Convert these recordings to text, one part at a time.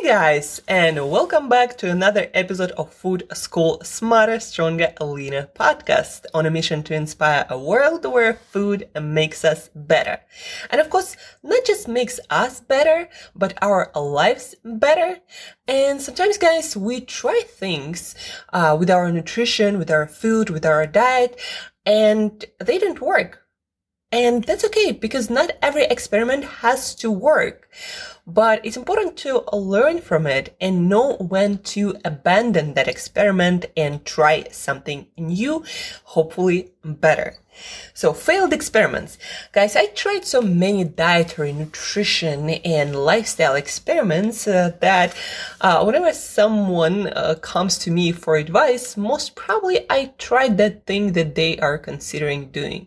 Hey guys, and welcome back to another episode of Food School Smarter, Stronger, Leaner podcast on a mission to inspire a world where food makes us better. And of course, not just makes us better, but our lives better. And sometimes, guys, we try things uh, with our nutrition, with our food, with our diet, and they don't work. And that's okay because not every experiment has to work but it's important to learn from it and know when to abandon that experiment and try something new, hopefully better. So failed experiments. Guys, I tried so many dietary, nutrition, and lifestyle experiments uh, that uh, whenever someone uh, comes to me for advice, most probably I tried that thing that they are considering doing.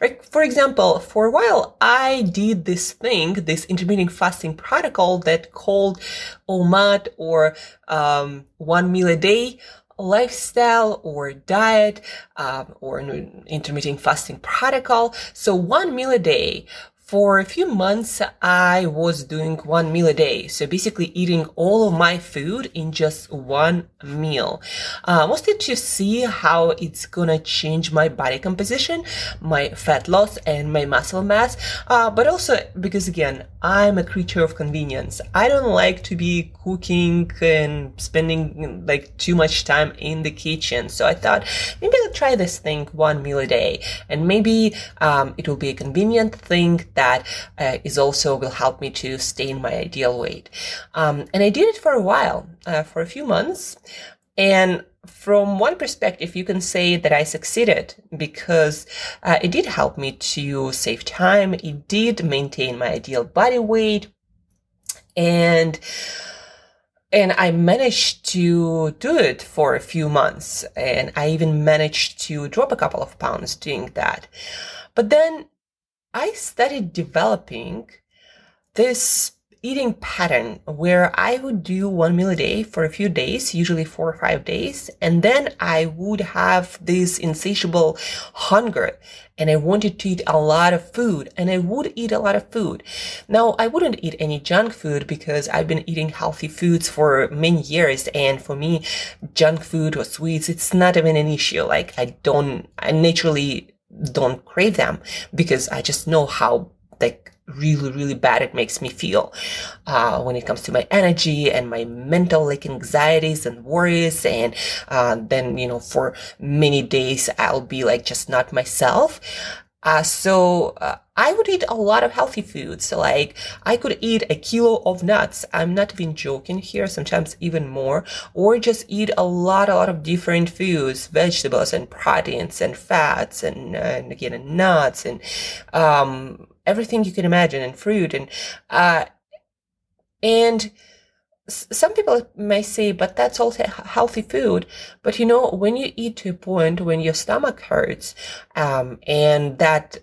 Like, for example, for a while, I did this thing, this intermittent fasting protocol that called OMAD or um, one meal a day lifestyle or diet um, or intermittent fasting protocol. So one meal a day for a few months, I was doing one meal a day. So basically eating all of my food in just one meal. Uh, mostly to see how it's gonna change my body composition, my fat loss and my muscle mass. Uh, but also because again, I'm a creature of convenience. I don't like to be cooking and spending like too much time in the kitchen. So I thought maybe I'll try this thing one meal a day and maybe, um, it will be a convenient thing that uh, is also will help me to stay in my ideal weight. Um, and I did it for a while, uh, for a few months. And from one perspective, you can say that I succeeded because uh, it did help me to save time. It did maintain my ideal body weight. And and I managed to do it for a few months. And I even managed to drop a couple of pounds doing that. But then I started developing this eating pattern where I would do one meal a day for a few days, usually four or five days, and then I would have this insatiable hunger and I wanted to eat a lot of food and I would eat a lot of food. Now, I wouldn't eat any junk food because I've been eating healthy foods for many years and for me, junk food or sweets, it's not even an issue. Like I don't, I naturally don't crave them because I just know how like really really bad it makes me feel uh, when it comes to my energy and my mental like anxieties and worries. And uh, then you know for many days i'll be like just not myself uh, so uh, I would eat a lot of healthy foods. Like I could eat a kilo of nuts. I'm not even joking here. Sometimes even more, or just eat a lot, a lot of different foods, vegetables and proteins and fats and, and again nuts and um, everything you can imagine and fruit and uh, and some people may say, but that's also healthy food. But you know, when you eat to a point when your stomach hurts, um, and that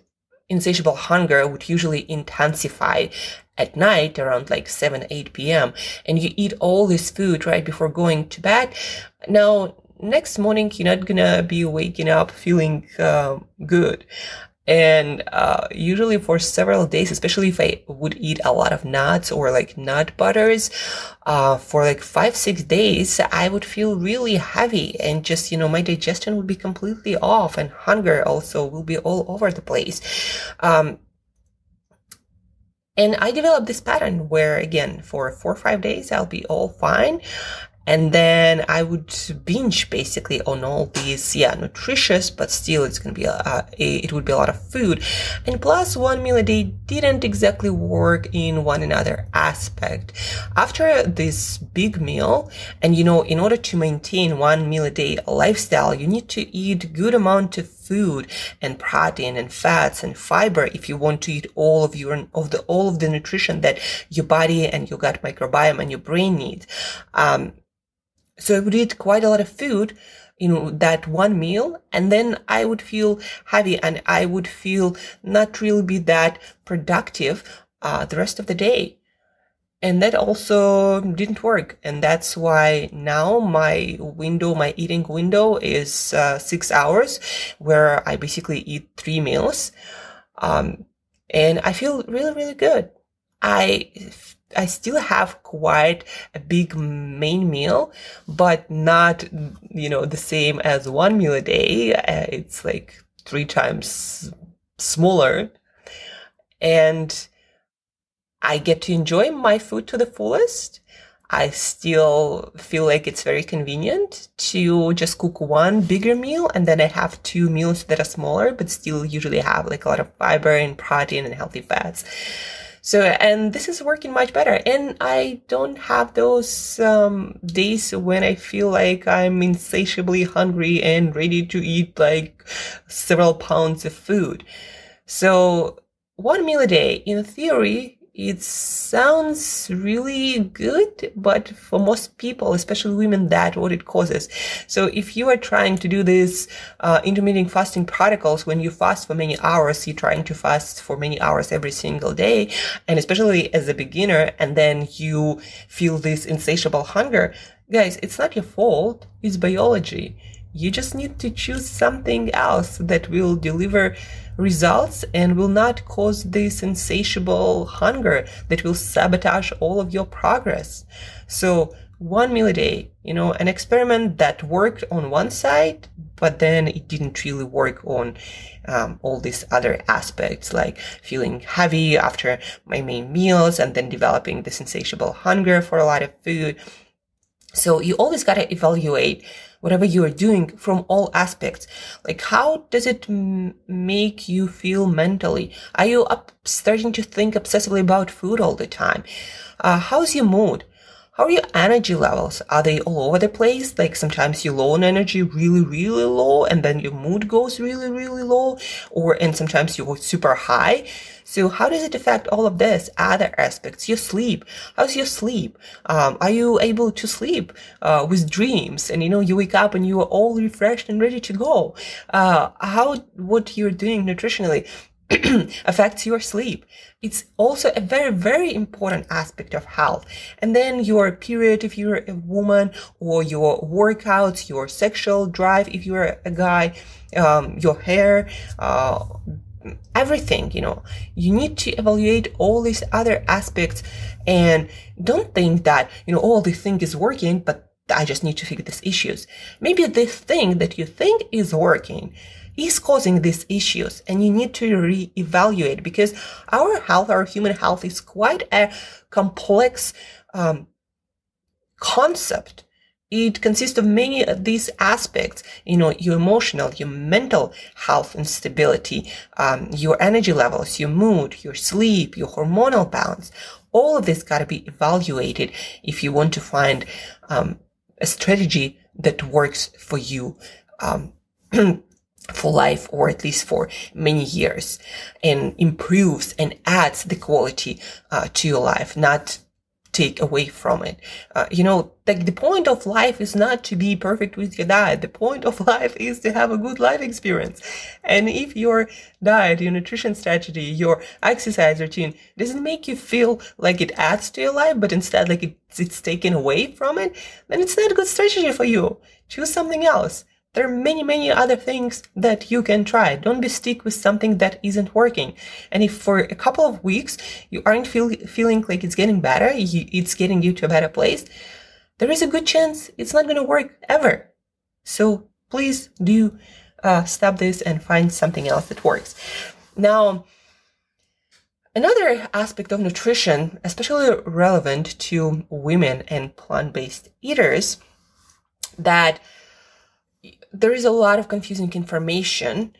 insatiable hunger would usually intensify at night around like 7, 8 p.m. and you eat all this food right before going to bed. Now, next morning, you're not gonna be waking up feeling uh, good and uh, usually for several days especially if i would eat a lot of nuts or like nut butters uh, for like five six days i would feel really heavy and just you know my digestion would be completely off and hunger also will be all over the place um, and I developed this pattern where again, for four or five days, I'll be all fine. And then I would binge basically on all these, yeah, nutritious, but still it's to be a, a, it would be a lot of food. And plus one meal a day didn't exactly work in one another aspect. After this big meal, and you know, in order to maintain one meal a day lifestyle, you need to eat good amount of food and protein and fats and fiber if you want to eat all of your of the all of the nutrition that your body and your gut microbiome and your brain needs. Um, so I would eat quite a lot of food in that one meal and then I would feel heavy and I would feel not really be that productive uh, the rest of the day. And that also didn't work. And that's why now my window, my eating window is uh, six hours where I basically eat three meals. Um, and I feel really, really good. I I still have quite a big main meal, but not, you know, the same as one meal a day. Uh, it's like three times smaller. And I get to enjoy my food to the fullest. I still feel like it's very convenient to just cook one bigger meal and then I have two meals that are smaller, but still usually have like a lot of fiber and protein and healthy fats. So, and this is working much better. And I don't have those um, days when I feel like I'm insatiably hungry and ready to eat like several pounds of food. So, one meal a day, in theory, it sounds really good, but for most people, especially women, that's what it causes. So if you are trying to do this uh, intermittent fasting protocols, when you fast for many hours, you're trying to fast for many hours every single day, and especially as a beginner, and then you feel this insatiable hunger, guys, it's not your fault. It's biology. You just need to choose something else that will deliver results and will not cause this insatiable hunger that will sabotage all of your progress. So one meal a day, you know, an experiment that worked on one side, but then it didn't really work on um, all these other aspects, like feeling heavy after my main meals and then developing this insatiable hunger for a lot of food. So you always got to evaluate whatever you are doing from all aspects. Like, how does it m- make you feel mentally? Are you up starting to think obsessively about food all the time? Uh, how's your mood? How are your energy levels? Are they all over the place? Like sometimes you're low on energy, really, really low, and then your mood goes really, really low, or and sometimes you're super high. So how does it affect all of this other aspects? Your sleep. How's your sleep? Um, are you able to sleep uh, with dreams? And you know, you wake up and you are all refreshed and ready to go. Uh, how what you're doing nutritionally affects your sleep. It's also a very, very important aspect of health. And then your period, if you're a woman, or your workouts, your sexual drive, if you're a guy, um, your hair, uh, everything, you know, you need to evaluate all these other aspects and don't think that, you know, all this thing is working, but I just need to fix these issues. Maybe this thing that you think is working is causing these issues and you need to reevaluate because our health, our human health is quite a complex um, concept. It consists of many of these aspects, you know, your emotional, your mental health and stability, um, your energy levels, your mood, your sleep, your hormonal balance. All of this got to be evaluated if you want to find um, a strategy that works for you. Um, for life or at least for many years and improves and adds the quality uh, to your life not take away from it. Uh, you know like the point of life is not to be perfect with your diet. The point of life is to have a good life experience. And if your diet your nutrition strategy your exercise routine doesn't make you feel like it adds to your life but instead like it's, it's taken away from it then it's not a good strategy for you. Choose something else there are many, many other things that you can try. Don't be stick with something that isn't working. And if for a couple of weeks you aren't feel, feeling like it's getting better, you, it's getting you to a better place, there is a good chance it's not going to work ever. So please do uh, stop this and find something else that works. Now, Another aspect of nutrition, especially relevant to women and plant-based eaters, that there is a lot of confusing information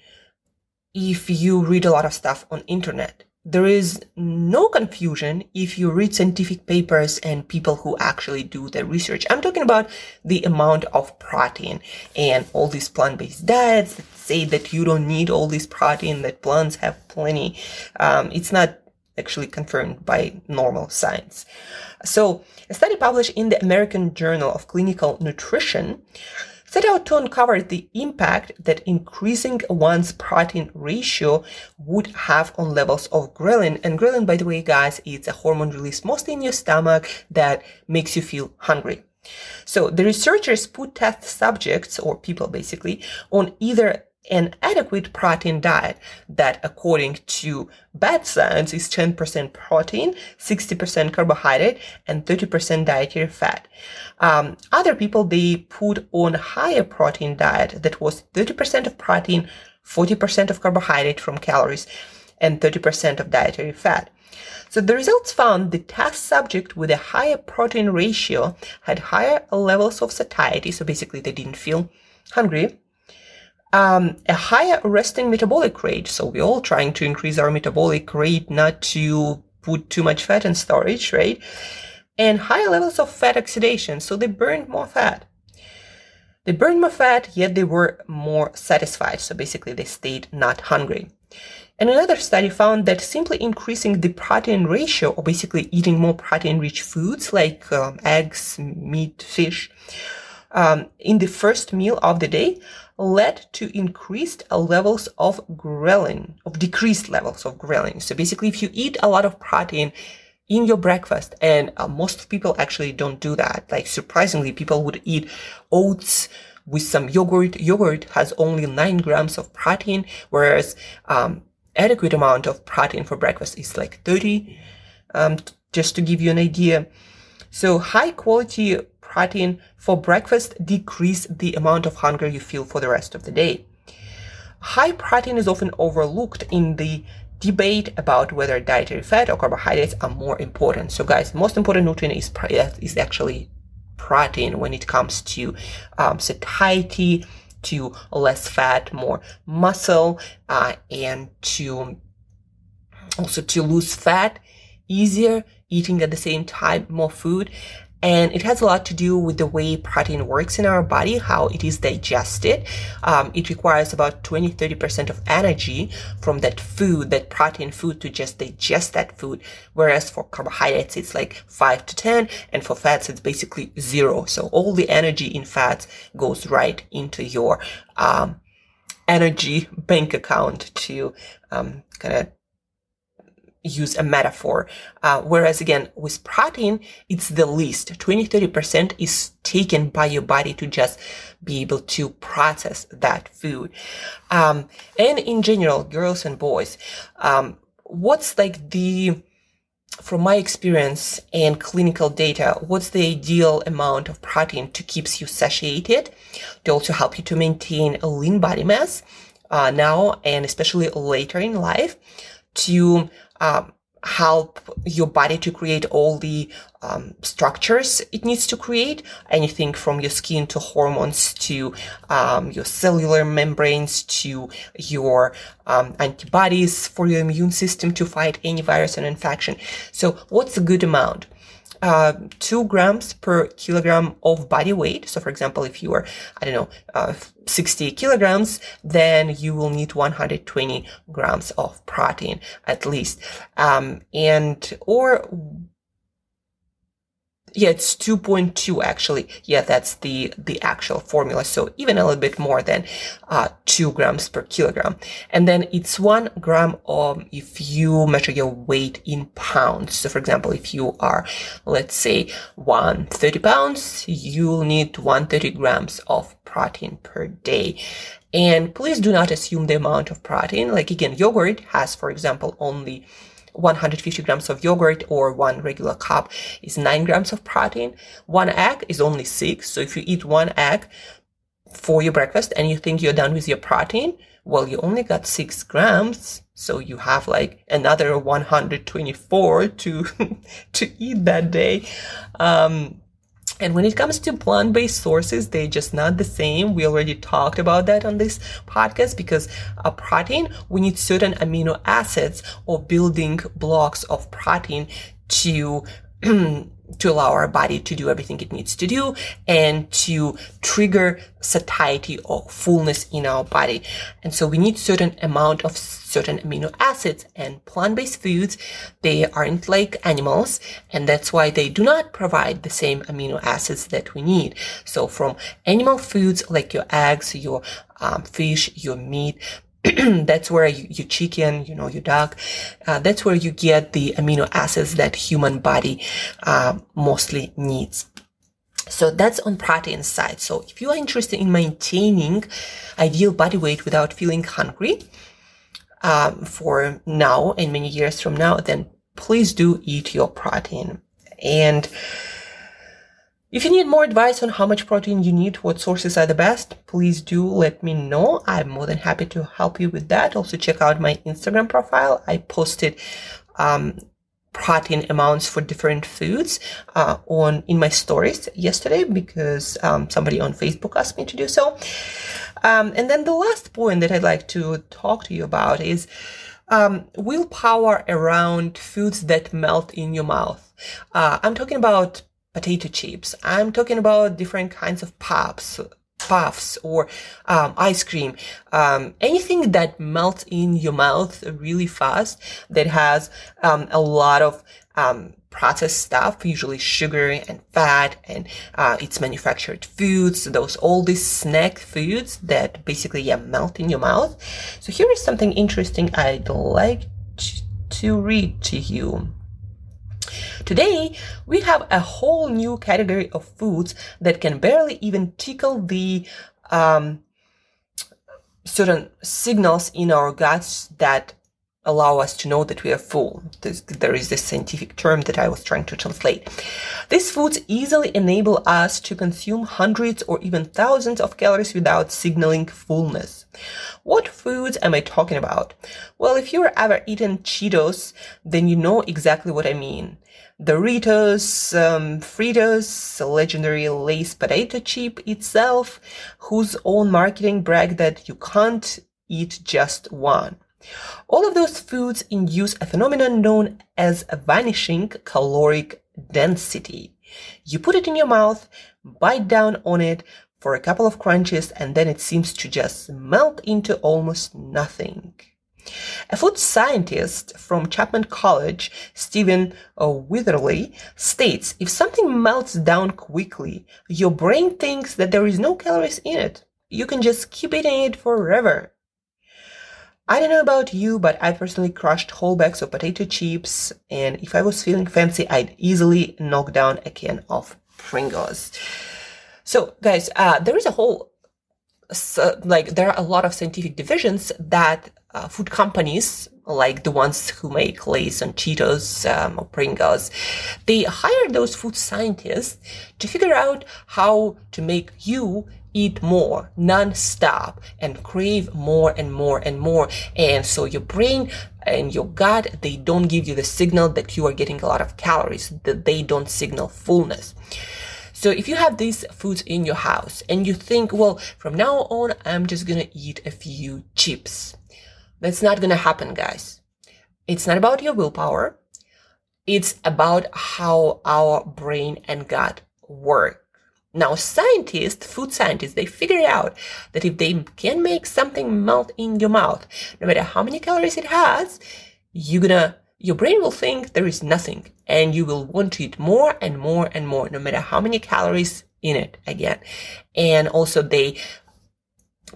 if you read a lot of stuff on internet. There is no confusion if you read scientific papers and people who actually do the research. I'm talking about the amount of protein and all these plant-based diets that say that you don't need all this protein, that plants have plenty. Um, it's not actually confirmed by normal science. So, a study published in the American Journal of Clinical Nutrition out to uncover the impact that increasing one's protein ratio would have on levels of ghrelin. And ghrelin, by the way, guys, it's a hormone released mostly in your stomach that makes you feel hungry. So the researchers put test subjects or people basically on either an adequate protein diet that according to bad science is 10% protein, 60% carbohydrate, and 30% dietary fat. Um, other people, they put on a higher protein diet that was 30% of protein, 40% of carbohydrate from calories, and 30% of dietary fat. So the results found the test subject with a higher protein ratio had higher levels of satiety. So basically they didn't feel hungry um, a higher resting metabolic rate. So we're all trying to increase our metabolic rate, not to put too much fat in storage, right? And higher levels of fat oxidation. So they burned more fat. They burned more fat, yet they were more satisfied. So basically they stayed not hungry. And another study found that simply increasing the protein ratio, or basically eating more protein rich foods like um, eggs, meat, fish, um, in the first meal of the day led to increased levels of ghrelin, of decreased levels of ghrelin. So basically, if you eat a lot of protein in your breakfast, and uh, most people actually don't do that, like surprisingly, people would eat oats with some yogurt. Yogurt has only nine grams of protein, whereas um, adequate amount of protein for breakfast is like 30. Um, just to give you an idea. So high quality protein for breakfast decrease the amount of hunger you feel for the rest of the day. High protein is often overlooked in the debate about whether dietary fat or carbohydrates are more important. So guys, most important nutrient is, is actually protein when it comes to um, satiety, to less fat, more muscle, uh, and to also to lose fat easier, eating at the same time more food. And it has a lot to do with the way protein works in our body, how it is digested. Um, it requires about 20, 30% of energy from that food, that protein food to just digest that food. Whereas for carbohydrates, it's like 5 to 10. And for fats, it's basically zero. So all the energy in fats goes right into your, um, energy bank account to, um, kind of use a metaphor. Uh, whereas again, with protein, it's the least. 20, 30% is taken by your body to just be able to process that food. Um, and in general, girls and boys, um, what's like the, from my experience and clinical data, what's the ideal amount of protein to keep you satiated to also help you to maintain a lean body mass, uh, now and especially later in life to um, help your body to create all the um, structures it needs to create. Anything from your skin to hormones to um, your cellular membranes to your um, antibodies for your immune system to fight any virus and infection. So what's a good amount uh, two grams per kilogram of body weight. So, for example, if you are, I don't know, uh, 60 kilograms, then you will need 120 grams of protein at least. Um, and, or yeah, it's 2.2 actually. Yeah, that's the, the actual formula. So even a little bit more than, uh, two grams per kilogram. And then it's one gram of, if you measure your weight in pounds. So for example, if you are, let's say 130 pounds, you'll need 130 grams of protein per day. And please do not assume the amount of protein. Like again, yogurt has, for example, only 150 grams of yogurt or one regular cup is 9 grams of protein. One egg is only 6. So if you eat one egg for your breakfast and you think you're done with your protein, well, you only got 6 grams. So you have like another 124 to, to eat that day. Um, and when it comes to plant-based sources, they're just not the same. We already talked about that on this podcast because a protein, we need certain amino acids or building blocks of protein to to allow our body to do everything it needs to do and to trigger satiety or fullness in our body. And so we need certain amount of certain amino acids and plant-based foods, they aren't like animals and that's why they do not provide the same amino acids that we need. So from animal foods like your eggs, your um, fish, your meat, that's where you, your chicken, you know, your dog, uh, that's where you get the amino acids that human body uh, mostly needs. So that's on protein side. So if you are interested in maintaining ideal body weight without feeling hungry um, for now and many years from now, then please do eat your protein. And if you need more advice on how much protein you need, what sources are the best, please do let me know. I'm more than happy to help you with that. Also check out my Instagram profile. I posted um, protein amounts for different foods uh, on in my stories yesterday because um, somebody on Facebook asked me to do so. Um, and then the last point that I'd like to talk to you about is um, willpower around foods that melt in your mouth. Uh, I'm talking about potato chips. I'm talking about different kinds of pops, puffs or um, ice cream, um, anything that melts in your mouth really fast that has um, a lot of um, processed stuff, usually sugar and fat, and uh, it's manufactured foods. Those all these snack foods that basically yeah melt in your mouth. So here is something interesting I'd like to read to you. Today, we have a whole new category of foods that can barely even tickle the um, certain signals in our guts that allow us to know that we are full. there is this scientific term that I was trying to translate. These foods easily enable us to consume hundreds or even thousands of calories without signaling fullness. What foods am I talking about? Well, if you've ever eaten Cheetos, then you know exactly what I mean. Doritos, um, Fritos, legendary Lay's potato chip itself, whose own marketing brag that you can't eat just one. All of those foods induce a phenomenon known as a vanishing caloric density. You put it in your mouth, bite down on it for a couple of crunches, and then it seems to just melt into almost nothing. A food scientist from Chapman College, Stephen uh, Witherly, states if something melts down quickly, your brain thinks that there is no calories in it. You can just keep eating it forever. I don't know about you, but I personally crushed whole bags of potato chips, and if I was feeling fancy, I'd easily knock down a can of Pringles. So, guys, uh, there is a whole, so, like, there are a lot of scientific divisions that uh, food companies, like the ones who make Lay's and Cheetos um, or Pringles, they hire those food scientists to figure out how to make you eat more non-stop and crave more and more and more. And so your brain and your gut, they don't give you the signal that you are getting a lot of calories, that they don't signal fullness. So if you have these foods in your house and you think, well, from now on, I'm just to eat a few chips that's not to happen, guys. It's not about your willpower. It's about how our brain and gut work. Now, scientists, food scientists, they figure out that if they can make something melt in your mouth, no matter how many calories it has, you're gonna, your brain will think there is nothing and you will want to eat more and more and more, no matter how many calories in it again. And also they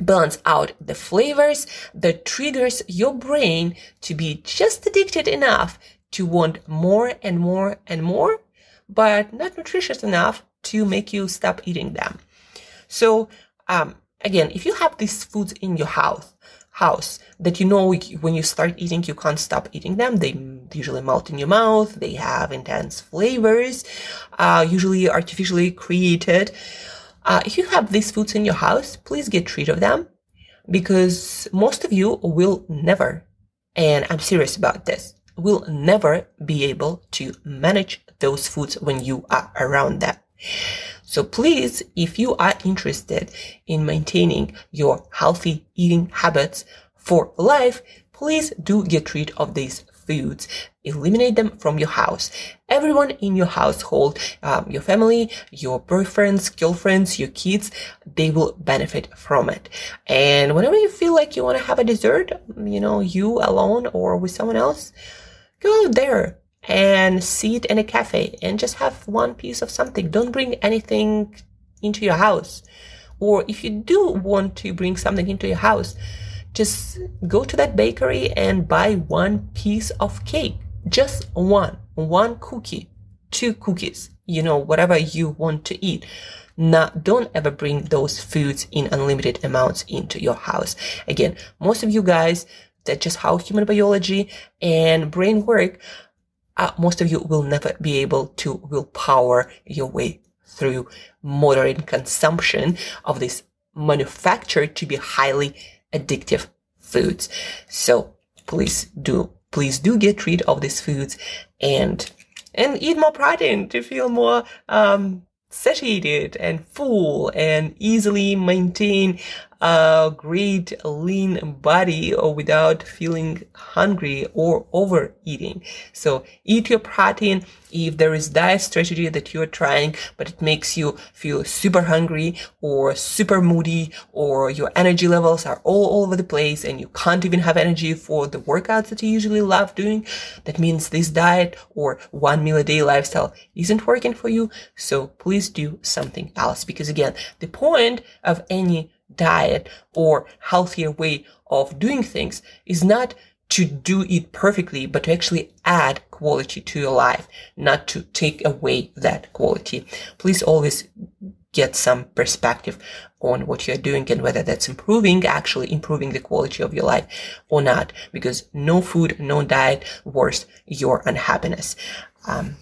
balance out the flavors that triggers your brain to be just addicted enough to want more and more and more, but not nutritious enough to make you stop eating them. So, um, again, if you have these foods in your house, house that you know when you start eating, you can't stop eating them. They usually melt in your mouth. They have intense flavors, uh, usually artificially created. Uh, if you have these foods in your house, please get rid of them because most of you will never, and I'm serious about this, will never be able to manage those foods when you are around them. So please, if you are interested in maintaining your healthy eating habits for life, please do get rid of these foods. Eliminate them from your house. Everyone in your household, um, your family, your boyfriends, girlfriends, your kids, they will benefit from it. And whenever you feel like you want to have a dessert, you know, you alone or with someone else, go out there and sit in a cafe and just have one piece of something. Don't bring anything into your house. Or if you do want to bring something into your house, just go to that bakery and buy one piece of cake. Just one, one cookie, two cookies. you know, whatever you want to eat. Not, don't ever bring those foods in unlimited amounts into your house. Again, most of you guys, that's just how human biology and brain work. Uh, most of you will never be able to willpower your way through moderate consumption of this manufactured to be highly addictive foods. So please do, please do get rid of these foods and, and eat more protein to feel more, um, satiated and full and easily maintain a great lean body or without feeling hungry or overeating. So eat your protein. If there is diet strategy that you're trying, but it makes you feel super hungry or super moody or your energy levels are all over the place and you can't even have energy for the workouts that you usually love doing, that means this diet or one meal a day lifestyle isn't working for you. So please do something else because again, the point of any diet or healthier way of doing things is not to do it perfectly, but to actually add quality to your life, not to take away that quality. Please always get some perspective on what you're doing and whether that's improving, actually improving the quality of your life or not, because no food, no diet worse your unhappiness. Um,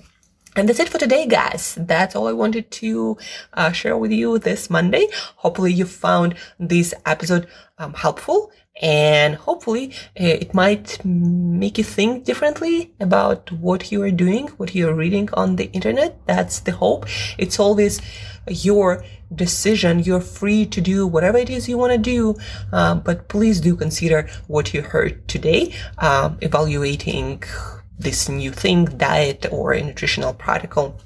and that's it for today, guys. That's all I wanted to uh, share with you this Monday. Hopefully you found this episode um, helpful and hopefully uh, it might make you think differently about what you are doing, what you're reading on the internet. That's the hope. It's always your decision. You're free to do whatever it is you want to do. Um, but please do consider what you heard today, um, evaluating this new thing, diet or nutritional protocol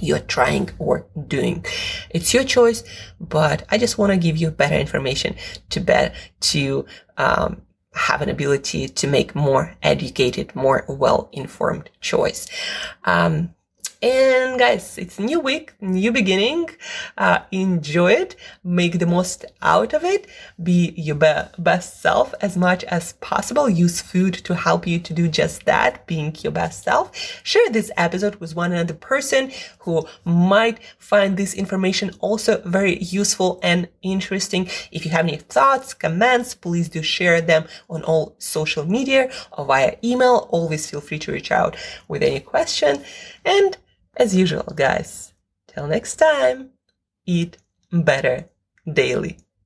you're trying or doing. It's your choice, but I just want to give you better information to bet to um, have an ability to make more educated, more well-informed choice. Um, and guys, it's new week, new beginning. Uh, enjoy it. Make the most out of it. Be your be- best self as much as possible. Use food to help you to do just that, being your best self. Share this episode with one another person who might find this information also very useful and interesting. If you have any thoughts, comments, please do share them on all social media or via email. Always feel free to reach out with any question. And as usual, guys, till next time, eat better daily.